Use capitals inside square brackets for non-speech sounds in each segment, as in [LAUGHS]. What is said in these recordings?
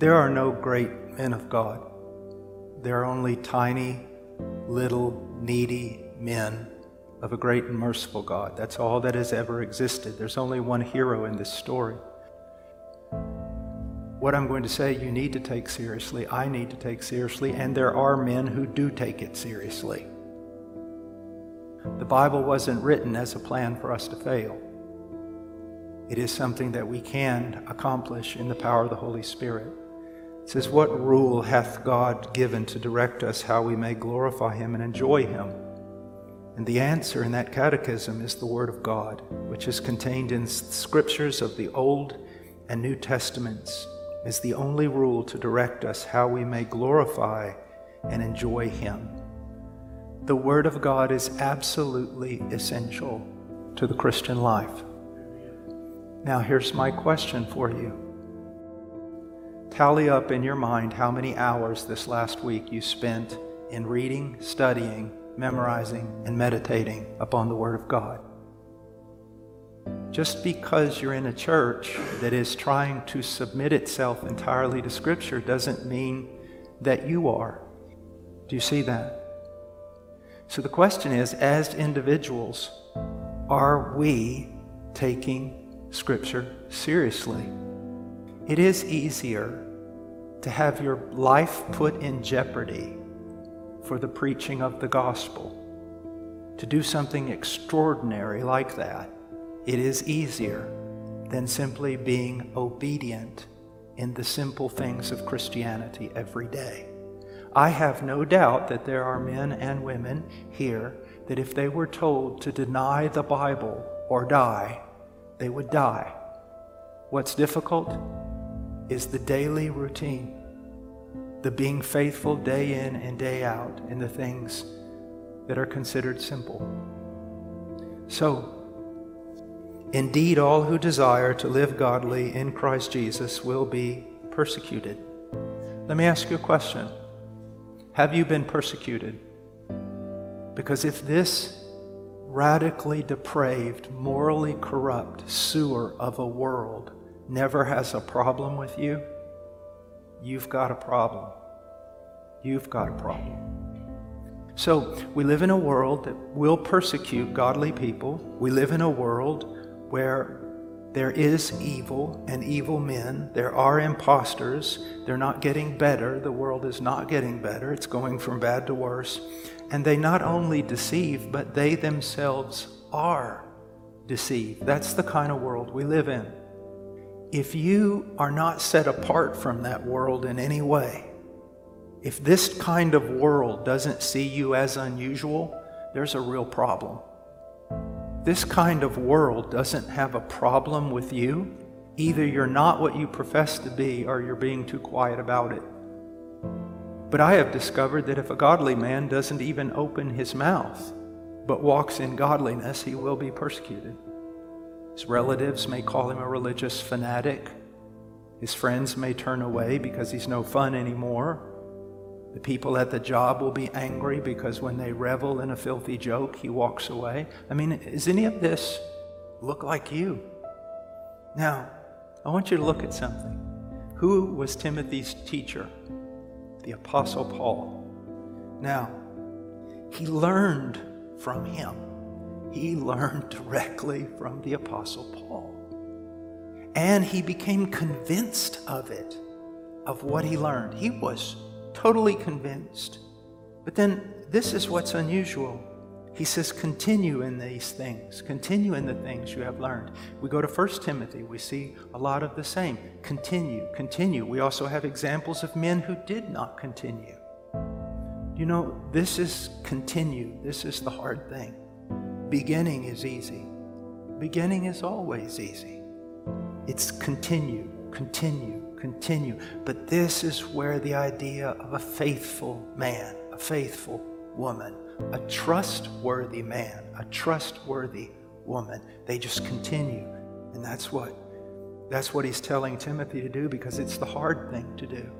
There are no great men of God. There are only tiny, little, needy men of a great and merciful God. That's all that has ever existed. There's only one hero in this story. What I'm going to say, you need to take seriously. I need to take seriously, and there are men who do take it seriously. The Bible wasn't written as a plan for us to fail. It is something that we can accomplish in the power of the Holy Spirit. Says, What rule hath God given to direct us how we may glorify Him and enjoy Him? And the answer in that catechism is the Word of God, which is contained in scriptures of the Old and New Testaments, is the only rule to direct us how we may glorify and enjoy Him. The Word of God is absolutely essential to the Christian life. Now, here's my question for you. Tally up in your mind how many hours this last week you spent in reading, studying, memorizing, and meditating upon the Word of God. Just because you're in a church that is trying to submit itself entirely to Scripture doesn't mean that you are. Do you see that? So the question is as individuals, are we taking Scripture seriously? It is easier to have your life put in jeopardy for the preaching of the gospel. To do something extraordinary like that, it is easier than simply being obedient in the simple things of Christianity every day. I have no doubt that there are men and women here that if they were told to deny the Bible or die, they would die. What's difficult is the daily routine the being faithful day in and day out in the things that are considered simple. So, indeed, all who desire to live godly in Christ Jesus will be persecuted. Let me ask you a question Have you been persecuted? Because if this radically depraved, morally corrupt sewer of a world never has a problem with you, you've got a problem. You've got a problem. So, we live in a world that will persecute godly people. We live in a world where there is evil and evil men. There are imposters. They're not getting better. The world is not getting better. It's going from bad to worse. And they not only deceive, but they themselves are deceived. That's the kind of world we live in. If you are not set apart from that world in any way, if this kind of world doesn't see you as unusual, there's a real problem. This kind of world doesn't have a problem with you. Either you're not what you profess to be or you're being too quiet about it. But I have discovered that if a godly man doesn't even open his mouth but walks in godliness, he will be persecuted. His relatives may call him a religious fanatic. His friends may turn away because he's no fun anymore. The people at the job will be angry because when they revel in a filthy joke, he walks away. I mean, does any of this look like you? Now, I want you to look at something. Who was Timothy's teacher? The Apostle Paul. Now, he learned from him he learned directly from the Apostle Paul. And he became convinced of it, of what he learned. He was totally convinced. But then this is what's unusual. He says, continue in these things, continue in the things you have learned. We go to 1 Timothy, we see a lot of the same. Continue, continue. We also have examples of men who did not continue. You know, this is continue, this is the hard thing. Beginning is easy. Beginning is always easy. It's continue, continue, continue. But this is where the idea of a faithful man, a faithful woman, a trustworthy man, a trustworthy woman, they just continue. And that's what that's what he's telling Timothy to do because it's the hard thing to do.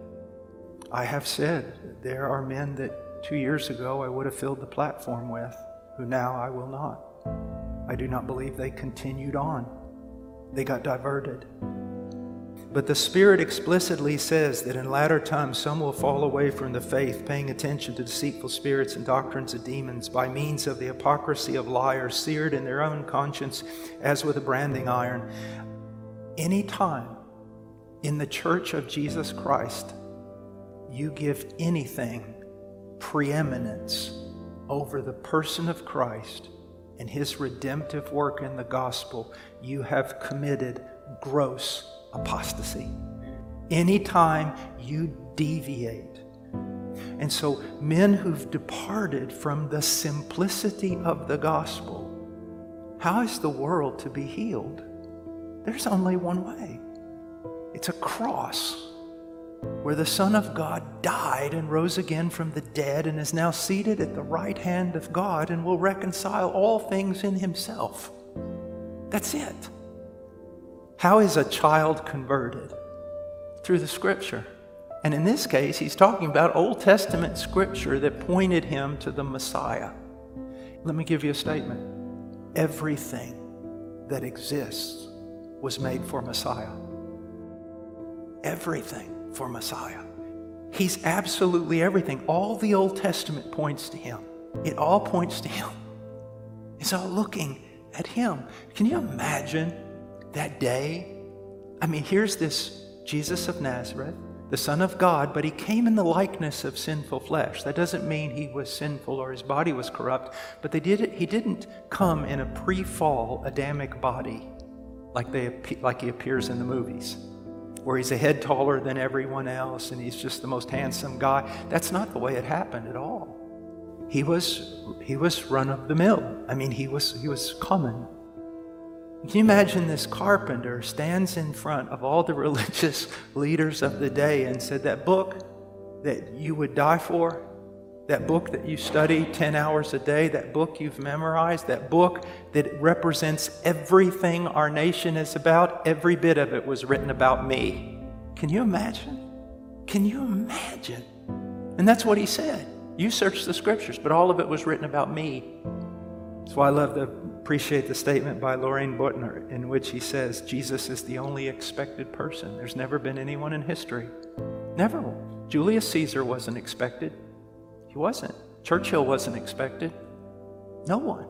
I have said there are men that 2 years ago I would have filled the platform with who now I will not. I do not believe they continued on. They got diverted. But the Spirit explicitly says that in latter times some will fall away from the faith, paying attention to deceitful spirits and doctrines of demons by means of the hypocrisy of liars, seared in their own conscience as with a branding iron. Any time in the church of Jesus Christ you give anything preeminence over the person of Christ and his redemptive work in the gospel, you have committed gross apostasy. Anytime you deviate. And so, men who've departed from the simplicity of the gospel, how is the world to be healed? There's only one way it's a cross where the Son of God died and rose again from the dead and is now seated at the right hand of God and will reconcile all things in himself. That's it. How is a child converted? Through the scripture. And in this case, he's talking about Old Testament scripture that pointed him to the Messiah. Let me give you a statement. Everything that exists was made for Messiah. Everything for Messiah. He's absolutely everything. All the Old Testament points to him. It all points to him. It's all looking at him. Can you imagine that day, I mean, here's this Jesus of Nazareth, the Son of God, but he came in the likeness of sinful flesh. That doesn't mean he was sinful or his body was corrupt, but they did it, he didn't come in a pre fall Adamic body like, they, like he appears in the movies, where he's a head taller than everyone else and he's just the most handsome guy. That's not the way it happened at all. He was, he was run of the mill. I mean, he was, he was common. Can you imagine this carpenter stands in front of all the [LAUGHS] religious leaders of the day and said, That book that you would die for, that book that you study 10 hours a day, that book you've memorized, that book that represents everything our nation is about, every bit of it was written about me. Can you imagine? Can you imagine? And that's what he said. You search the scriptures, but all of it was written about me. That's why I love to appreciate the statement by Loraine Boettner in which he says Jesus is the only expected person. There's never been anyone in history. Never. Julius Caesar wasn't expected. He wasn't. Churchill wasn't expected. No one.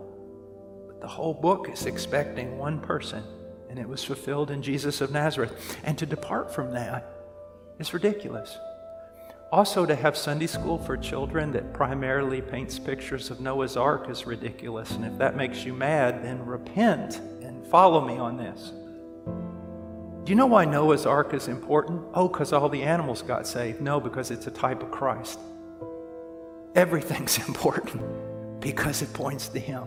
But the whole book is expecting one person, and it was fulfilled in Jesus of Nazareth. And to depart from that is ridiculous. Also, to have Sunday school for children that primarily paints pictures of Noah's Ark is ridiculous. And if that makes you mad, then repent and follow me on this. Do you know why Noah's Ark is important? Oh, because all the animals got saved. No, because it's a type of Christ. Everything's [LAUGHS] important because it points to Him.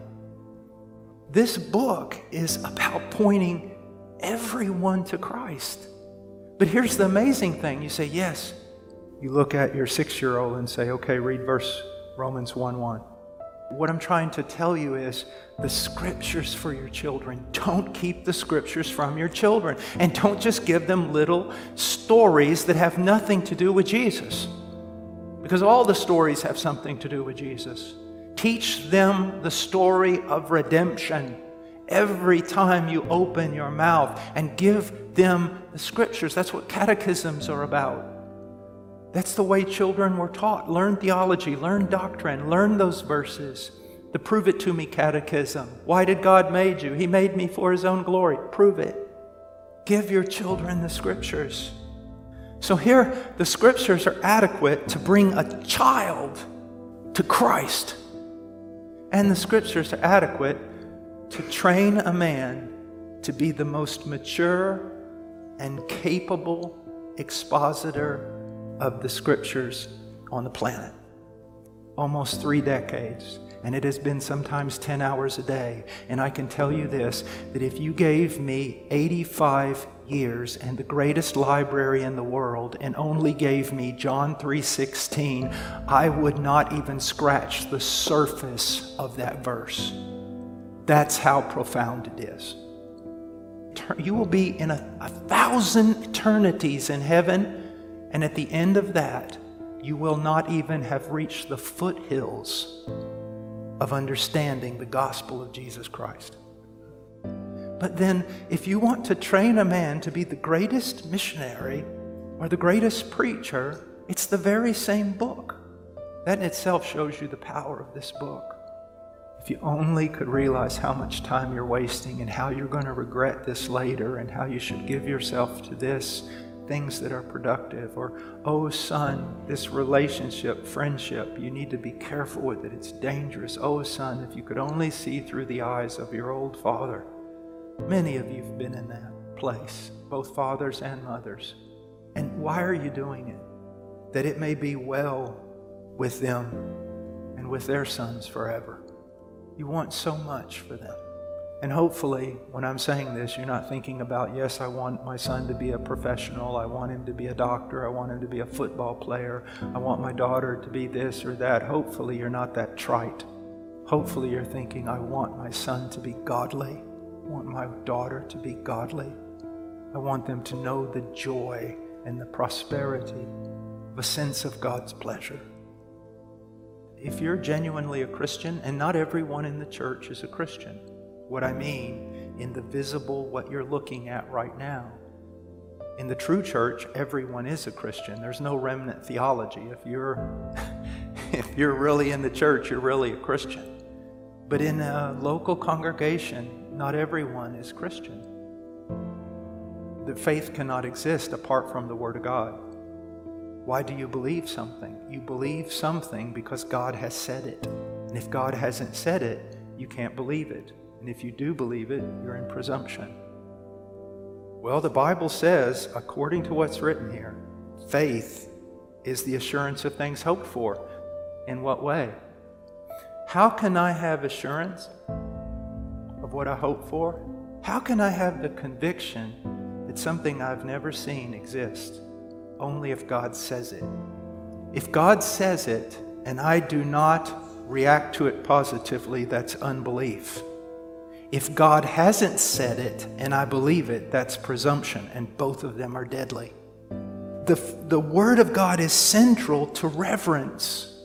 This book is about pointing everyone to Christ. But here's the amazing thing you say, yes, you look at your six year old and say, okay, read verse Romans 1 1. What I'm trying to tell you is the scriptures for your children. Don't keep the scriptures from your children. And don't just give them little stories that have nothing to do with Jesus. Because all the stories have something to do with Jesus. Teach them the story of redemption every time you open your mouth and give them the scriptures. That's what catechisms are about. That's the way children were taught. Learn theology, learn doctrine, learn those verses. The prove it to me catechism. Why did God made you? He made me for his own glory. Prove it. Give your children the scriptures. So here the scriptures are adequate to bring a child to Christ. And the scriptures are adequate to train a man to be the most mature and capable expositor of the scriptures on the planet. Almost three decades. And it has been sometimes 10 hours a day. And I can tell you this that if you gave me 85 years and the greatest library in the world and only gave me John 3:16, I would not even scratch the surface of that verse. That's how profound it is. You will be in a, a thousand eternities in heaven and at the end of that, you will not even have reached the foothills of understanding the gospel of Jesus Christ. But then, if you want to train a man to be the greatest missionary or the greatest preacher, it's the very same book. That in itself shows you the power of this book. If you only could realize how much time you're wasting and how you're going to regret this later and how you should give yourself to this, things that are productive. Or, oh, son, this relationship, friendship, you need to be careful with it. It's dangerous. Oh, son, if you could only see through the eyes of your old father. Many of you have been in that place, both fathers and mothers. And why are you doing it? That it may be well with them and with their sons forever. You want so much for them. And hopefully, when I'm saying this, you're not thinking about, yes, I want my son to be a professional. I want him to be a doctor. I want him to be a football player. I want my daughter to be this or that. Hopefully, you're not that trite. Hopefully, you're thinking, I want my son to be godly. I want my daughter to be godly. I want them to know the joy and the prosperity of a sense of God's pleasure if you're genuinely a Christian, and not everyone in the church is a Christian, what I mean in the visible, what you're looking at right now. In the true church, everyone is a Christian. There's no remnant theology. If you're, [LAUGHS] if you're really in the church, you're really a Christian. But in a local congregation, not everyone is Christian. The faith cannot exist apart from the Word of God. Why do you believe something? You believe something because God has said it. And if God hasn't said it, you can't believe it. And if you do believe it, you're in presumption. Well, the Bible says, according to what's written here, faith is the assurance of things hoped for. In what way? How can I have assurance of what I hope for? How can I have the conviction that something I've never seen exists? only if God says it. If God says it and I do not react to it positively, that's unbelief. If God hasn't said it and I believe it, that's presumption, and both of them are deadly. The, the Word of God is central to reverence,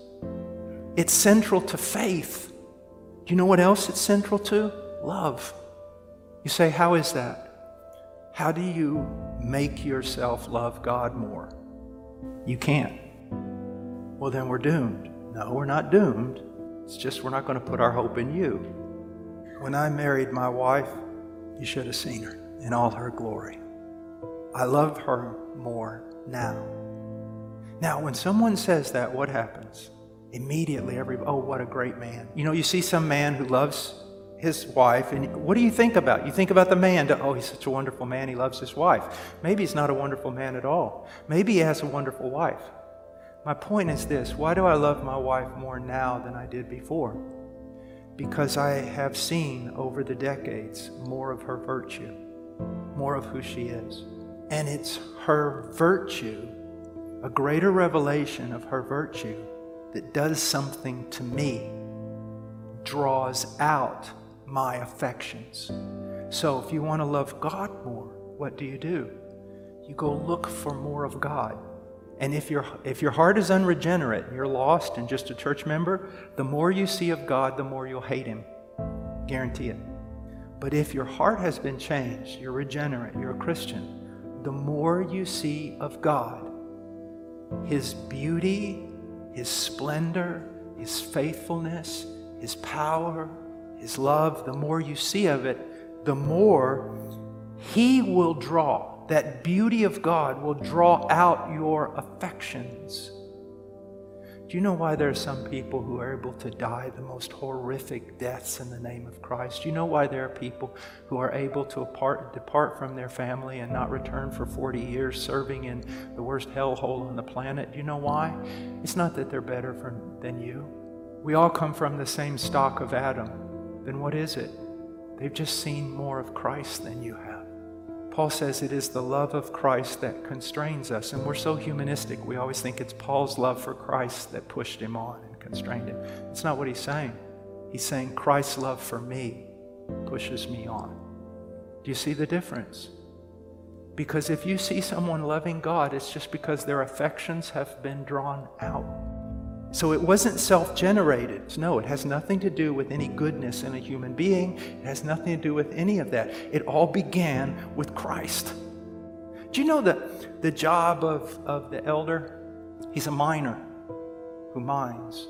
it's central to faith. Do you know what else it's central to? Love. You say, How is that? How do you make yourself love God more? You can't. Well, then we're doomed. No, we're not doomed. It's just we're not going to put our hope in you. When I married my wife, you should have seen her in all her glory. I love her more now. Now, when someone says that, what happens? Immediately, every oh, what a great man. You know, you see some man who loves his wife. And what do you think about? You think about the man. Oh, he's such a wonderful man. He loves his wife. Maybe he's not a wonderful man at all. Maybe he has a wonderful wife. My point is this why do I love my wife more now than I did before? Because I have seen over the decades more of her virtue, more of who she is. And it's her virtue, a greater revelation of her virtue, that does something to me, draws out my affections. So if you want to love God more, what do you do? You go look for more of God. And if, your if your heart is unregenerate, you're lost and just a church member, the more you see of God, the more you'll hate Him. Guarantee it. But if your heart has been changed, you're regenerate, you're a Christian, the more you see of God, His beauty, His splendor, His faithfulness, His power, his love, the more you see of it, the more He will draw. That beauty of God will draw out your affections. Do you know why there are some people who are able to die the most horrific deaths in the name of Christ? Do you know why there are people who are able to apart, depart from their family and not return for 40 years serving in the worst hellhole on the planet? Do you know why? It's not that they're better than you. We all come from the same stock of Adam then what is it? They've just seen more of Christ than you have. Paul says it is the love of Christ that constrains us. And we're so humanistic, we always think it's Paul's love for Christ that pushed him on and constrained him. It's not what he's saying. He's saying Christ's love for me pushes me on. Do you see the difference? Because if you see someone loving God, it's just because their affections have been drawn out. So it wasn't self generated. No, it has nothing to do with any goodness in a human being. It has nothing to do with any of that. It all began with Christ. Do you know that the job of, of the elder? He's a miner who mines.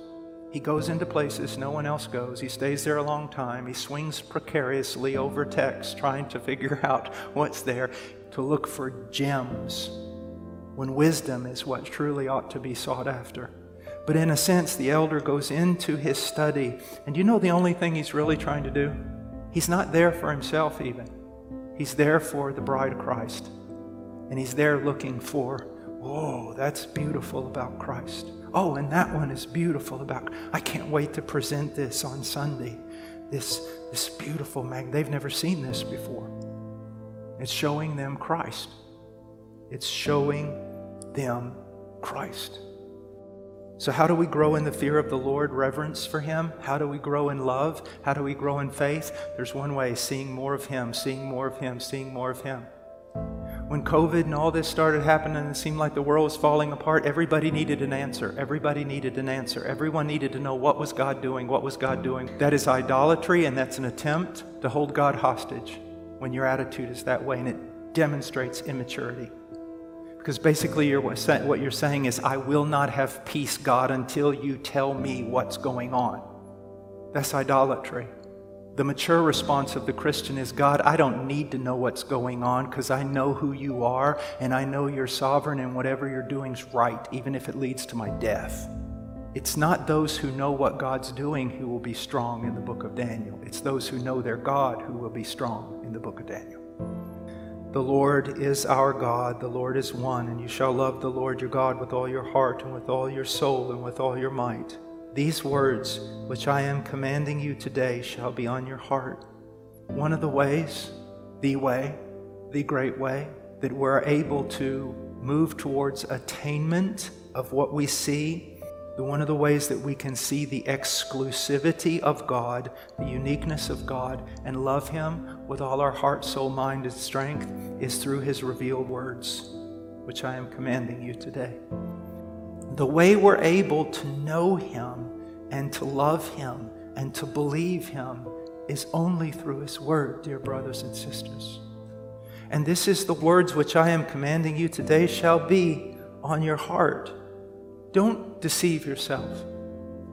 He goes into places no one else goes. He stays there a long time. He swings precariously over text, trying to figure [LAUGHS] out what's there, to look for gems when wisdom is what truly ought to be sought after. But in a sense, the elder goes into his study, and you know the only thing he's really trying to do? He's not there for himself, even. He's there for the bride of Christ. And he's there looking for, oh, that's beautiful about Christ. Oh, and that one is beautiful about, I can't wait to present this on Sunday. This, this beautiful mag, they've never seen this before. It's showing them Christ. It's showing them Christ. So, how do we grow in the fear of the Lord, reverence for Him? How do we grow in love? How do we grow in faith? There's one way seeing more of Him, seeing more of Him, seeing more of Him. When COVID and all this started happening and it seemed like the world was falling apart, everybody needed an answer. Everybody needed an answer. Everyone needed to know what was God doing? What was God doing? That is idolatry and that's an attempt to hold God hostage when your attitude is that way and it demonstrates immaturity. Because basically, you're, what you're saying is, I will not have peace, God, until you tell me what's going on. That's idolatry. The mature response of the Christian is, God, I don't need to know what's going on because I know who you are and I know you're sovereign and whatever you're doing is right, even if it leads to my death. It's not those who know what God's doing who will be strong in the book of Daniel. It's those who know their God who will be strong in the book of Daniel. The Lord is our God, the Lord is one, and you shall love the Lord your God with all your heart, and with all your soul, and with all your might. These words which I am commanding you today shall be on your heart. One of the ways, the way, the great way that we're able to move towards attainment of what we see one of the ways that we can see the exclusivity of God, the uniqueness of God, and love Him with all our heart, soul, mind, and strength is through His revealed words, which I am commanding you today. The way we're able to know Him and to love Him and to believe Him is only through His Word, dear brothers and sisters. And this is the words which I am commanding you today shall be on your heart. Don't deceive yourself.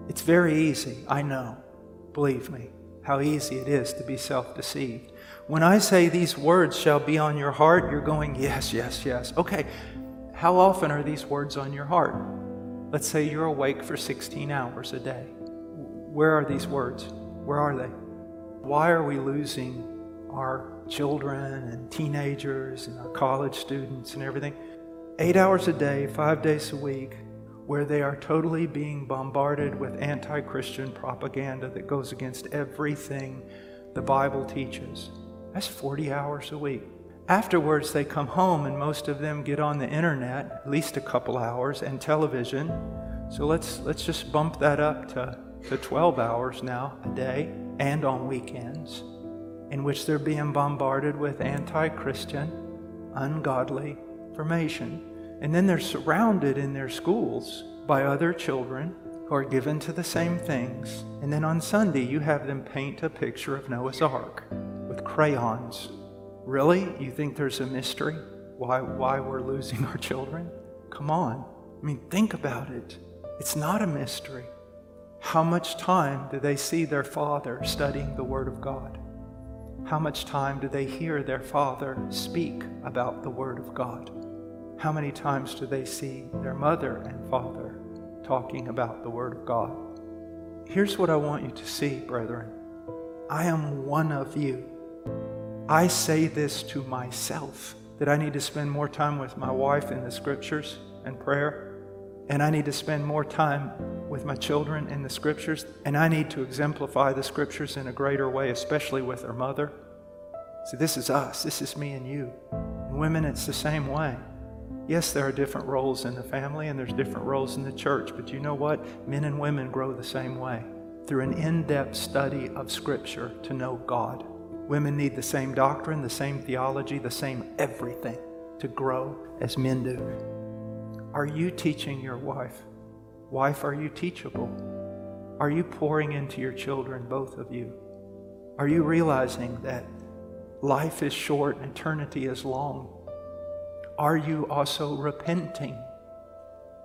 It's very easy, I know. Believe me, how easy it is to be self deceived. When I say these words shall be on your heart, you're going, yes, yes, yes. Okay, how often are these words on your heart? Let's say you're awake for 16 hours a day. Where are these words? Where are they? Why are we losing our children and teenagers and our college students and everything? Eight hours a day, five days a week, where they are totally being bombarded with anti Christian propaganda that goes against everything the Bible teaches. That's 40 hours a week. Afterwards, they come home, and most of them get on the internet, at least a couple hours, and television. So let's, let's just bump that up to, to 12 hours now a day and on weekends, in which they're being bombarded with anti Christian, ungodly information. And then they're surrounded in their schools by other children who are given to the same things. And then on Sunday, you have them paint a picture of Noah's Ark with crayons. Really? You think there's a mystery why, why we're losing our children? Come on. I mean, think about it. It's not a mystery. How much time do they see their father studying the Word of God? How much time do they hear their father speak about the Word of God? How many times do they see their mother and father talking about the Word of God? Here's what I want you to see, brethren. I am one of you. I say this to myself that I need to spend more time with my wife in the scriptures and prayer, and I need to spend more time with my children in the scriptures, and I need to exemplify the scriptures in a greater way, especially with their mother. See, this is us, this is me and you. And women, it's the same way. Yes, there are different roles in the family and there's different roles in the church, but you know what? Men and women grow the same way through an in depth study of Scripture to know God. Women need the same doctrine, the same theology, the same everything to grow as men do. Are you teaching your wife Wife, are you teachable? Are you pouring into your children, both of you? Are you realizing that life is short and eternity is long? Are you also repenting?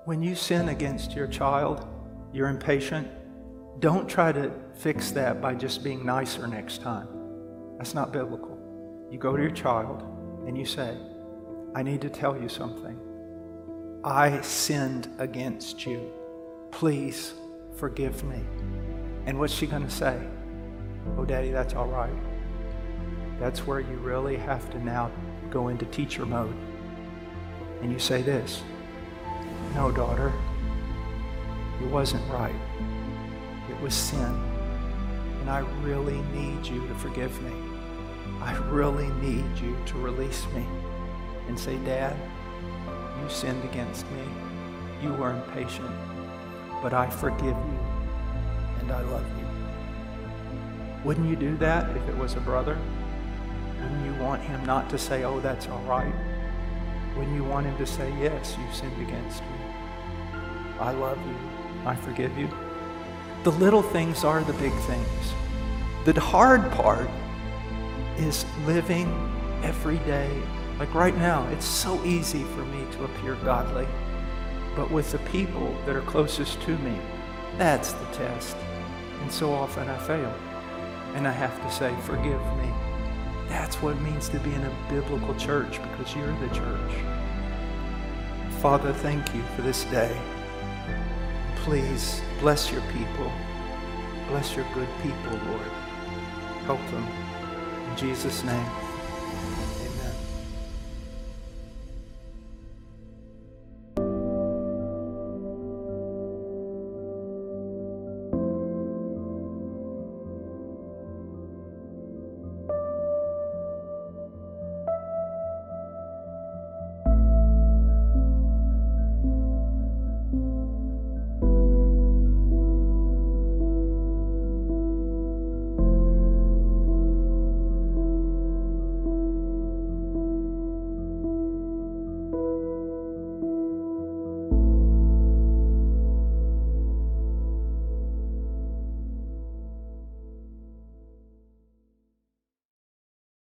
When you sin against your child, you're impatient, don't try to fix that by just being nicer next time. That's not biblical. You go to your child and you say, I need to tell you something. I sinned against you. Please forgive me. And what's she going to say? Oh, Daddy, that's all right. That's where you really have to now go into teacher mode. And you say this No, daughter, it wasn't right. It was sin. And I really need you to forgive me. I really need you to release me and say, Dad, you sinned against me. You were impatient, but I forgive you and I love you. Wouldn't you do that if it was a brother? Wouldn't you want him not to say, oh, that's all right? Wouldn't you want him to say, yes, you've sinned against me. I love you. I forgive you. The little things are the big things. The hard part is living every day. Like right now, it's so easy for me to appear godly. But with the people that are closest to me, that's the test. And so often I fail. And I have to say, forgive me. That's what it means to be in a biblical church because you're the church. Father, thank you for this day. Please bless your people. Bless your good people, Lord. Help them. In Jesus' name.